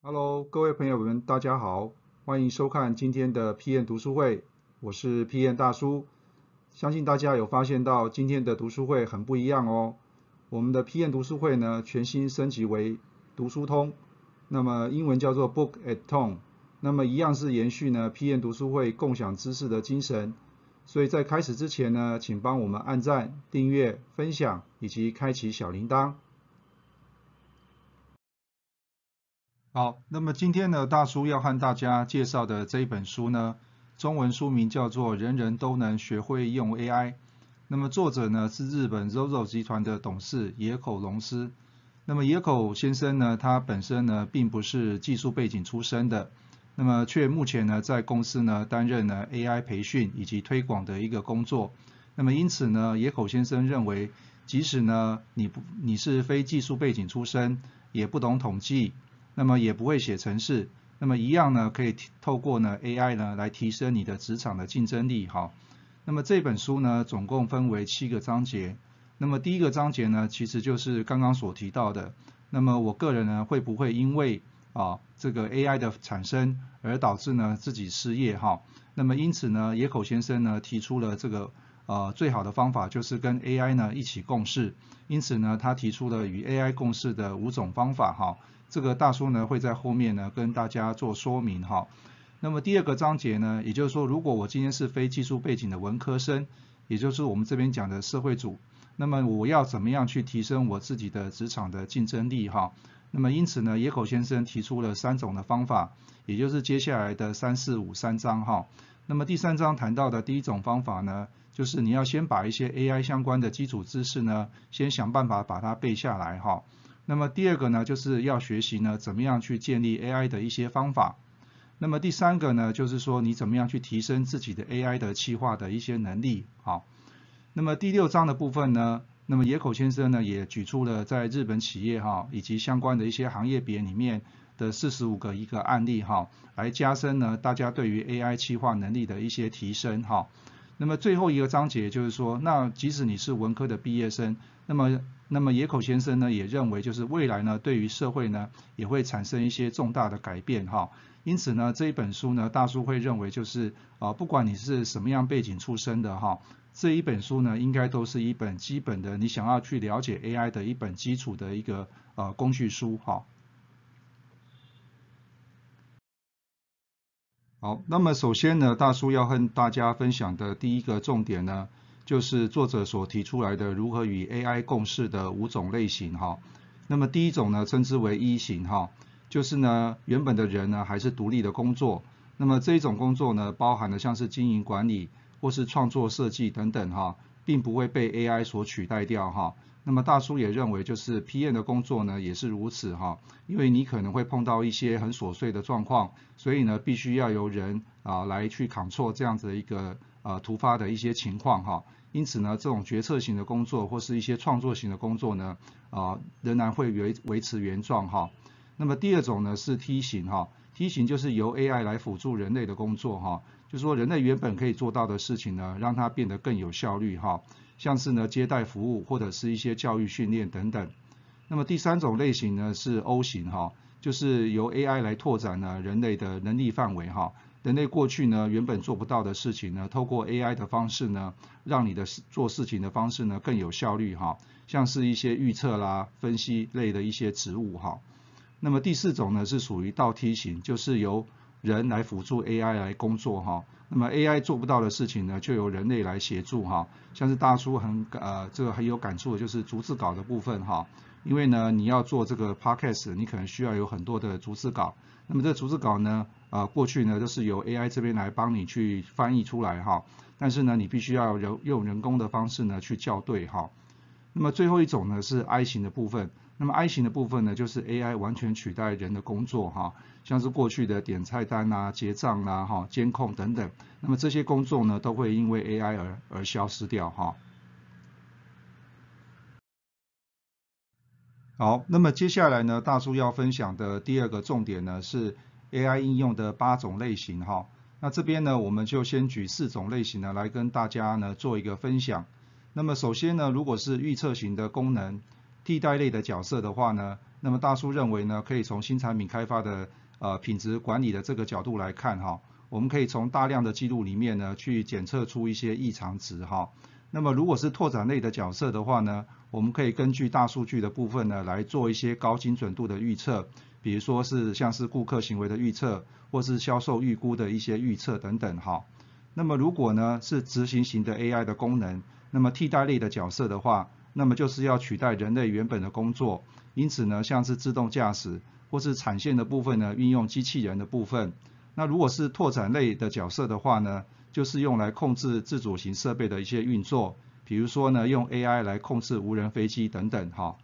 Hello，各位朋友们，大家好，欢迎收看今天的 PM 读书会，我是 PM 大叔。相信大家有发现到今天的读书会很不一样哦。我们的 PM 读书会呢，全新升级为读书通，那么英文叫做 Book at Home，那么一样是延续呢 PM 读书会共享知识的精神。所以在开始之前呢，请帮我们按赞、订阅、分享以及开启小铃铛。好，那么今天呢，大叔要和大家介绍的这一本书呢，中文书名叫做《人人都能学会用 AI》。那么作者呢是日本 ZOZO 集团的董事野口龙司。那么野口先生呢，他本身呢并不是技术背景出身的，那么却目前呢在公司呢担任呢 AI 培训以及推广的一个工作。那么因此呢，野口先生认为，即使呢你不你是非技术背景出身，也不懂统计。那么也不会写程式，那么一样呢，可以透过呢 AI 呢来提升你的职场的竞争力哈。那么这本书呢，总共分为七个章节。那么第一个章节呢，其实就是刚刚所提到的。那么我个人呢，会不会因为啊这个 AI 的产生而导致呢自己失业哈？那么因此呢，野口先生呢提出了这个呃最好的方法就是跟 AI 呢一起共事。因此呢，他提出了与 AI 共事的五种方法哈。这个大叔呢会在后面呢跟大家做说明哈。那么第二个章节呢，也就是说，如果我今天是非技术背景的文科生，也就是我们这边讲的社会组，那么我要怎么样去提升我自己的职场的竞争力哈？那么因此呢，野口先生提出了三种的方法，也就是接下来的三四五三章哈。那么第三章谈到的第一种方法呢，就是你要先把一些 AI 相关的基础知识呢，先想办法把它背下来哈。那么第二个呢，就是要学习呢，怎么样去建立 AI 的一些方法。那么第三个呢，就是说你怎么样去提升自己的 AI 的企划的一些能力。好，那么第六章的部分呢，那么野口先生呢也举出了在日本企业哈以及相关的一些行业别里面的四十五个一个案例哈，来加深呢大家对于 AI 企划能力的一些提升哈。那么最后一个章节就是说，那即使你是文科的毕业生，那么那么野口先生呢也认为，就是未来呢对于社会呢也会产生一些重大的改变哈。因此呢这一本书呢大叔会认为就是啊不管你是什么样背景出身的哈，这一本书呢应该都是一本基本的你想要去了解 AI 的一本基础的一个呃工具书哈。好，那么首先呢大叔要和大家分享的第一个重点呢。就是作者所提出来的如何与 AI 共事的五种类型哈。那么第一种呢，称之为一型哈，就是呢原本的人呢还是独立的工作。那么这一种工作呢，包含了像是经营管理或是创作设计等等哈，并不会被 AI 所取代掉哈。那么大叔也认为，就是 PM 的工作呢也是如此哈，因为你可能会碰到一些很琐碎的状况，所以呢必须要由人啊来去扛错这样子的一个呃突发的一些情况哈。因此呢，这种决策型的工作或是一些创作型的工作呢，啊，仍然会维维持原状哈。那么第二种呢是梯形哈，梯形就是由 AI 来辅助人类的工作哈，就是说人类原本可以做到的事情呢，让它变得更有效率哈，像是呢接待服务或者是一些教育训练等等。那么第三种类型呢是 O 型哈，就是由 AI 来拓展呢人类的能力范围哈。人类过去呢原本做不到的事情呢，透过 AI 的方式呢，让你的做事情的方式呢更有效率哈，像是一些预测啦、分析类的一些职务哈。那么第四种呢是属于倒梯形，就是由人来辅助 AI 来工作哈。那么 AI 做不到的事情呢，就由人类来协助哈。像是大叔很呃这个很有感触的就是逐字稿的部分哈，因为呢你要做这个 Podcast，你可能需要有很多的逐字稿。那么这逐字稿呢，啊过去呢都是由 AI 这边来帮你去翻译出来哈，但是呢你必须要人用人工的方式呢去校对哈。那么最后一种呢是 I 型的部分，那么 I 型的部分呢就是 AI 完全取代人的工作哈，像是过去的点菜单啊、结账啊、哈监控等等，那么这些工作呢都会因为 AI 而而消失掉哈。好，那么接下来呢，大叔要分享的第二个重点呢是 AI 应用的八种类型哈。那这边呢，我们就先举四种类型呢来跟大家呢做一个分享。那么首先呢，如果是预测型的功能，替代类的角色的话呢，那么大叔认为呢，可以从新产品开发的呃品质管理的这个角度来看哈，我们可以从大量的记录里面呢去检测出一些异常值哈。那么如果是拓展类的角色的话呢，我们可以根据大数据的部分呢来做一些高精准度的预测，比如说是像是顾客行为的预测，或是销售预估的一些预测等等哈。那么如果呢是执行型的 AI 的功能，那么替代类的角色的话，那么就是要取代人类原本的工作，因此呢，像是自动驾驶或是产线的部分呢，运用机器人的部分。那如果是拓展类的角色的话呢，就是用来控制自主型设备的一些运作，比如说呢，用 AI 来控制无人飞机等等哈。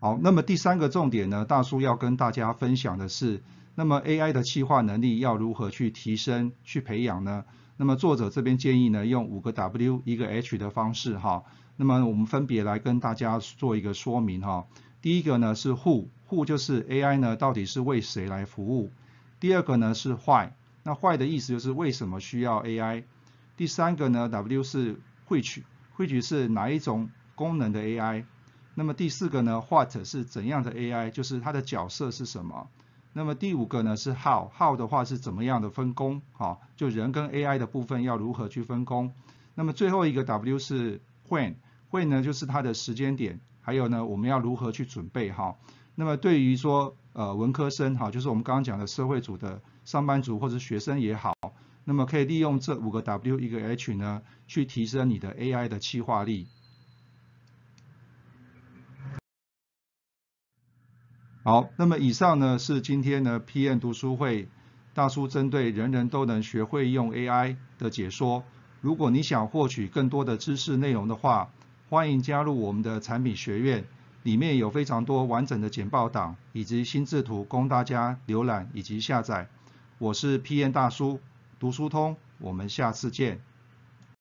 好，那么第三个重点呢，大叔要跟大家分享的是，那么 AI 的气化能力要如何去提升、去培养呢？那么作者这边建议呢，用五个 W 一个 H 的方式哈。那么我们分别来跟大家做一个说明哈。第一个呢是 Who，Who 就是 AI 呢到底是为谁来服务。第二个呢是 Why，那 Why 的意思就是为什么需要 AI。第三个呢 W 是 Which，Which 是哪一种功能的 AI。那么第四个呢 What 是怎样的 AI，就是它的角色是什么。那么第五个呢是 how，how 的话是怎么样的分工，哈，就人跟 AI 的部分要如何去分工。那么最后一个 W 是 when，when 呢就是它的时间点，还有呢我们要如何去准备哈。那么对于说呃文科生哈，就是我们刚刚讲的社会组的上班族或者学生也好，那么可以利用这五个 W 一个 H 呢，去提升你的 AI 的企划力。好，那么以上呢是今天呢 PM 读书会大叔针对人人都能学会用 AI 的解说。如果你想获取更多的知识内容的话，欢迎加入我们的产品学院，里面有非常多完整的简报档以及心智图供大家浏览以及下载。我是 PM 大叔，读书通，我们下次见。